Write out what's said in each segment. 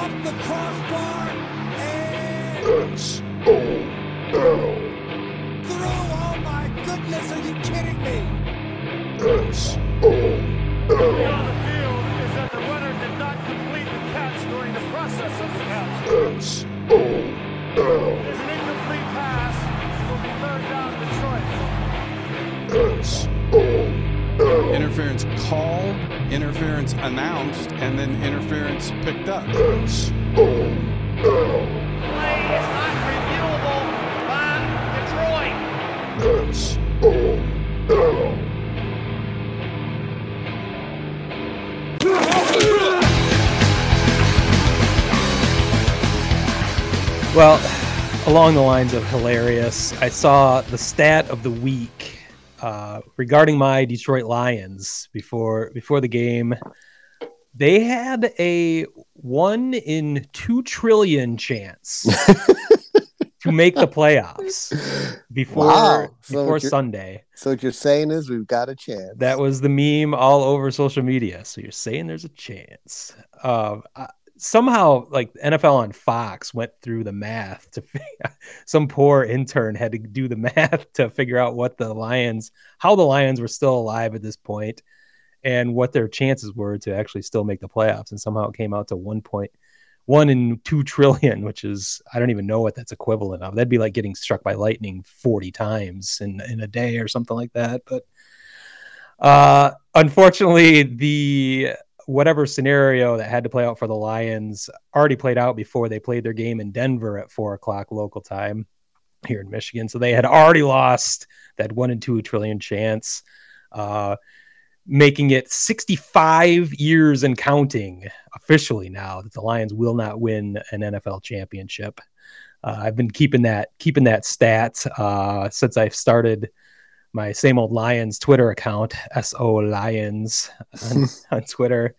off the crossbar and S O L through. Oh my goodness, are you kidding me? S O Interference called, interference announced, and then interference picked up. Play is not reviewable by Detroit. Well, along the lines of hilarious, I saw the stat of the week uh, regarding my Detroit Lions before before the game. They had a one in two trillion chance to make the playoffs before Wow. So before Sunday. So what you're saying is we've got a chance. That was the meme all over social media. So you're saying there's a chance. Um, uh, somehow, like NFL on Fox went through the math to some poor intern had to do the math to figure out what the Lions, how the Lions were still alive at this point, and what their chances were to actually still make the playoffs. And somehow it came out to one point one in two trillion, which is I don't even know what that's equivalent of. That'd be like getting struck by lightning 40 times in, in a day or something like that. But uh unfortunately, the whatever scenario that had to play out for the Lions already played out before they played their game in Denver at four o'clock local time here in Michigan. So they had already lost that one in two trillion chance. Uh making it 65 years and counting officially now that the Lions will not win an NFL championship. Uh, I've been keeping that keeping that stat uh, since I've started my same old Lions Twitter account, SO Lions on, on Twitter.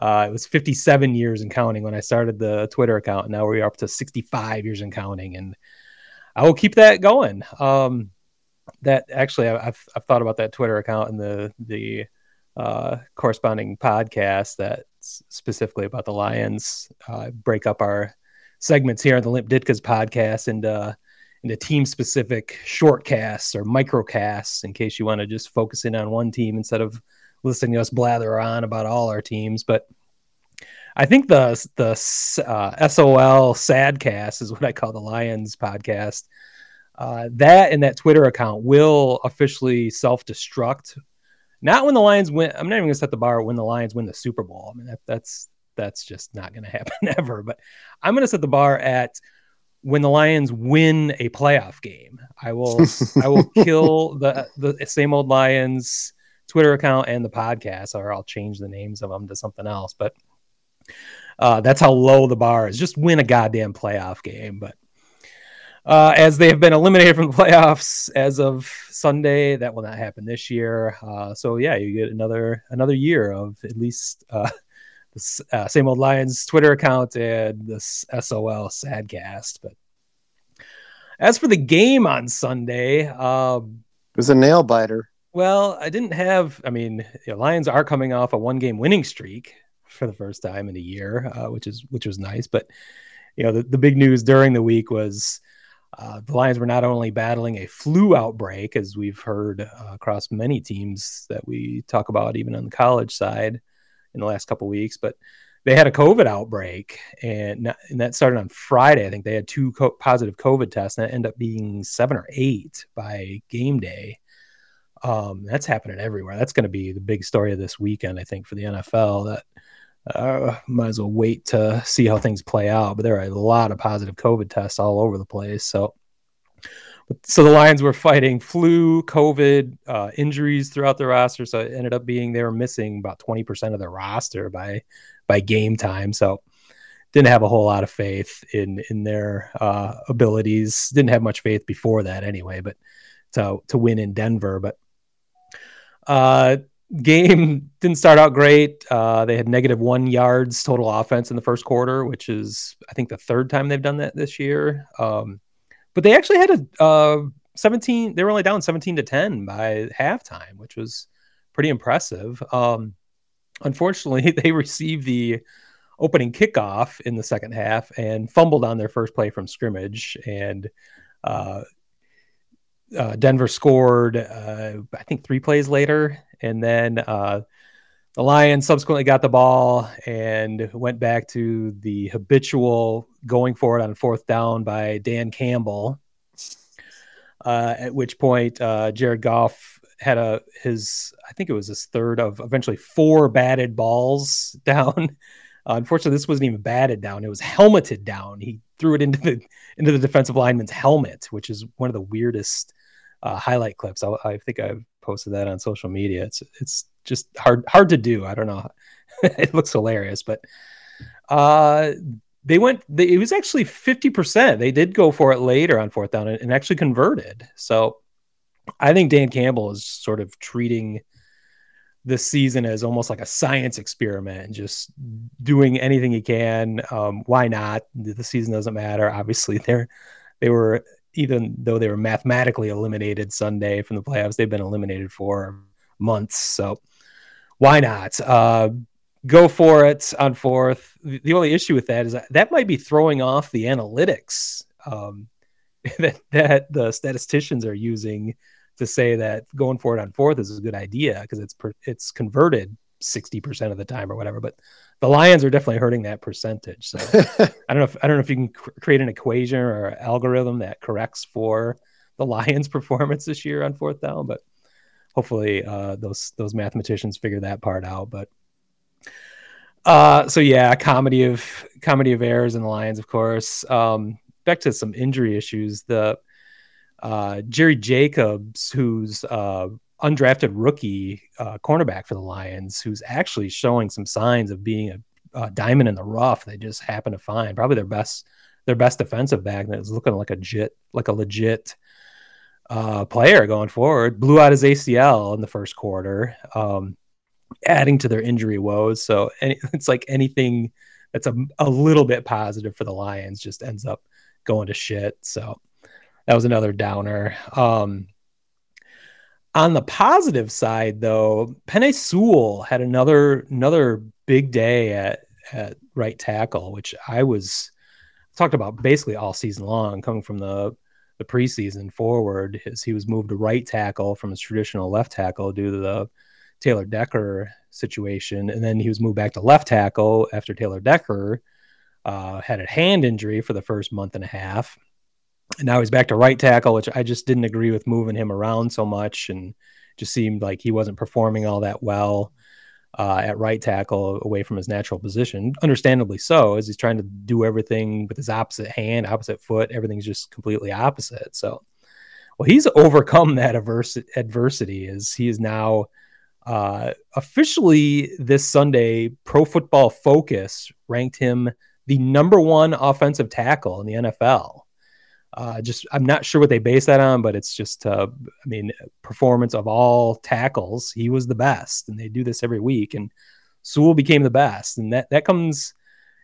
Uh, it was 57 years and counting when I started the Twitter account. Now we're up to 65 years and counting. And I will keep that going. Um, that actually, I- I've, I've thought about that Twitter account and the, the, uh, corresponding podcast that's specifically about the Lions. Uh, break up our segments here on the Limp Ditka's podcast into into team specific shortcasts or microcasts in case you want to just focus in on one team instead of listening to us blather on about all our teams. But I think the the uh, SOL Sadcast is what I call the Lions podcast. Uh, that and that Twitter account will officially self destruct not when the Lions win. I'm not even gonna set the bar when the Lions win the Super Bowl. I mean, that, that's that's just not gonna happen ever. But I'm gonna set the bar at when the Lions win a playoff game. I will I will kill the the same old Lions Twitter account and the podcast, or I'll change the names of them to something else. But uh, that's how low the bar is. Just win a goddamn playoff game. But uh, as they have been eliminated from the playoffs as of Sunday. That will not happen this year. Uh, so yeah, you get another another year of at least uh, the uh, same old Lions Twitter account and this SOL Sadcast. But as for the game on Sunday, um, It was a nail biter. well, I didn't have. I mean, you know, Lions are coming off a one-game winning streak for the first time in a year, uh, which is which was nice. But you know, the, the big news during the week was uh, the Lions were not only battling a flu outbreak, as we've heard uh, across many teams that we talk about, even on the college side, in the last couple weeks, but they had a COVID outbreak, and, and that started on Friday. I think they had two co- positive COVID tests, and that ended up being seven or eight by game day. Um, that's happening everywhere. That's going to be the big story of this weekend, I think, for the NFL. That uh, might as well wait to see how things play out. But there are a lot of positive COVID tests all over the place. So, so the Lions were fighting flu, COVID, uh, injuries throughout the roster. So it ended up being they were missing about twenty percent of their roster by by game time. So didn't have a whole lot of faith in in their uh, abilities. Didn't have much faith before that anyway. But to to win in Denver, but uh, game didn't start out great. Uh, they had negative one yards total offense in the first quarter, which is I think the third time they've done that this year. Um, but they actually had a uh, 17. They were only down 17 to 10 by halftime, which was pretty impressive. Um, unfortunately, they received the opening kickoff in the second half and fumbled on their first play from scrimmage. And uh, uh, Denver scored, uh, I think, three plays later. And then uh, the Lions subsequently got the ball and went back to the habitual going for it on fourth down by Dan Campbell. Uh, at which point, uh, Jared Goff had a his I think it was his third of eventually four batted balls down. Uh, unfortunately, this wasn't even batted down; it was helmeted down. He threw it into the into the defensive lineman's helmet, which is one of the weirdest uh, highlight clips. I, I think I've posted that on social media. It's it's just hard hard to do. I don't know. it looks hilarious, but uh, they went. They, it was actually fifty percent. They did go for it later on fourth down and, and actually converted. So I think Dan Campbell is sort of treating this season as almost like a science experiment and just doing anything he can. Um, why not? The season doesn't matter. Obviously, they're they were even though they were mathematically eliminated Sunday from the playoffs, they've been eliminated for months. So why not? Uh, go for it on fourth. The only issue with that is that, that might be throwing off the analytics um, that, that the statisticians are using to say that going for it on fourth is a good idea because it's per, it's converted 60% of the time or whatever but the lions are definitely hurting that percentage. So i don't know if i don't know if you can cr- create an equation or algorithm that corrects for the lions performance this year on fourth down but hopefully uh, those those mathematicians figure that part out but uh so yeah comedy of comedy of errors in the lions of course. Um back to some injury issues the uh, Jerry Jacobs, who's uh, undrafted rookie uh, cornerback for the Lions, who's actually showing some signs of being a, a, diamond in the rough. They just happen to find probably their best their best defensive back that is looking like a legit like a legit uh, player going forward. Blew out his ACL in the first quarter, um, adding to their injury woes. So any, it's like anything that's a, a little bit positive for the Lions just ends up going to shit. So that was another downer. Um, on the positive side, though, Penei Sewell had another another big day at at right tackle, which I was talked about basically all season long, coming from the the preseason forward. As he was moved to right tackle from his traditional left tackle due to the Taylor Decker situation, and then he was moved back to left tackle after Taylor Decker uh, had a hand injury for the first month and a half and now he's back to right tackle, which I just didn't agree with moving him around so much, and just seemed like he wasn't performing all that well uh, at right tackle away from his natural position. Understandably so, as he's trying to do everything with his opposite hand, opposite foot. Everything's just completely opposite. So, well, he's overcome that adversity. As he is now uh, officially this Sunday, Pro Football Focus ranked him the number one offensive tackle in the NFL. Uh, just I'm not sure what they base that on, but it's just uh, I mean performance of all tackles. He was the best, and they do this every week. And Sewell became the best, and that that comes.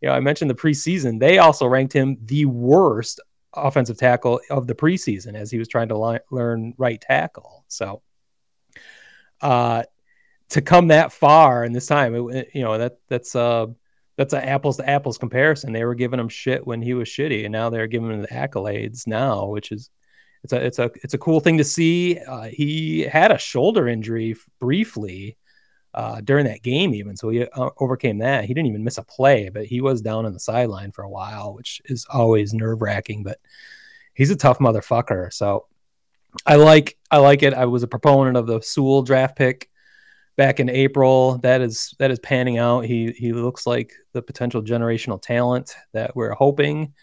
You know, I mentioned the preseason. They also ranked him the worst offensive tackle of the preseason as he was trying to li- learn right tackle. So, uh, to come that far in this time, it, you know that that's uh that's an apples to apples comparison. They were giving him shit when he was shitty, and now they're giving him the accolades now, which is it's a it's a it's a cool thing to see. Uh, he had a shoulder injury briefly uh, during that game, even so he uh, overcame that. He didn't even miss a play, but he was down on the sideline for a while, which is always nerve wracking. But he's a tough motherfucker. So I like I like it. I was a proponent of the Sewell draft pick back in April. That is that is panning out. He he looks like the potential generational talent that we're hoping.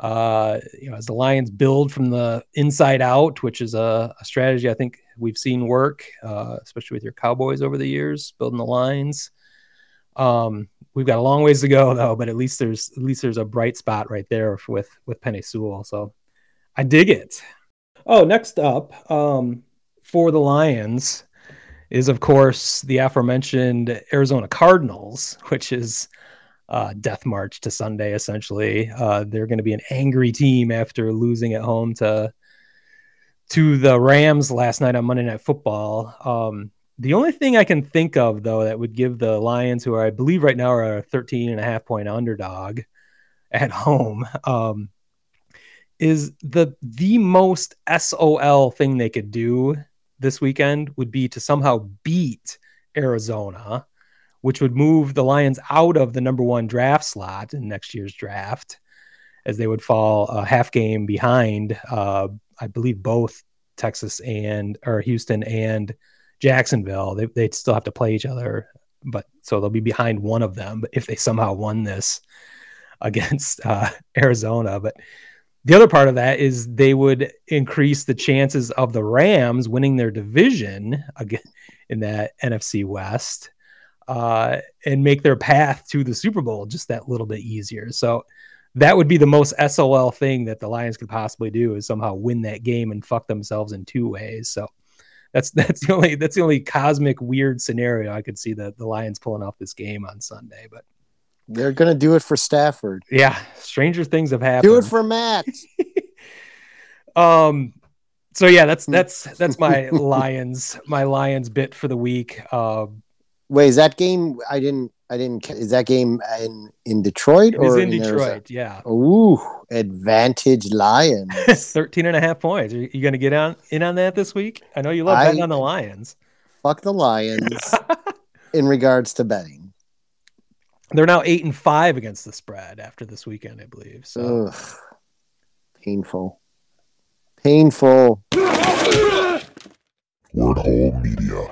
Uh, you know, as the Lions build from the inside out, which is a, a strategy I think we've seen work, uh, especially with your Cowboys over the years, building the lines. Um, we've got a long ways to go though, but at least there's at least there's a bright spot right there with with Penei Sewell. So I dig it. Oh, next up, um, for the Lions, is, of course, the aforementioned Arizona Cardinals, which is uh, death march to Sunday. Essentially, uh, they're going to be an angry team after losing at home to to the Rams last night on Monday Night Football. Um, the only thing I can think of though that would give the Lions, who are I believe right now are a 13 and a half point underdog at home, um, is the the most SOL thing they could do this weekend would be to somehow beat Arizona, which would move the Lions out of the number one draft slot in next year's draft, as they would fall a half game behind. Uh, I believe both Texas and or Houston and Jacksonville. They, they'd still have to play each other, but so they'll be behind one of them. If they somehow won this against uh, Arizona, but the other part of that is they would increase the chances of the Rams winning their division again in that NFC West uh, and make their path to the Super Bowl just that little bit easier. So that would be the most SOL thing that the Lions could possibly do is somehow win that game and fuck themselves in two ways. So that's that's the only that's the only cosmic weird scenario I could see the the Lions pulling off this game on Sunday. But They're gonna do it for Stafford. yeah, stranger things have happened. Do it for Matt. um so yeah that's that's that's my lions my lions bit for the week um Wait, is that game? I didn't. I didn't. Is that game in in Detroit or in Arizona? detroit yeah Ooh, advantage Lions. 13 and a half points are you gonna get on in on that this week i know you love I- betting on the lions Fuck the Lions in regards to betting. They're now eight and five against the spread after this weekend i believe so Ugh. Painful. Painful. Word Hole Media.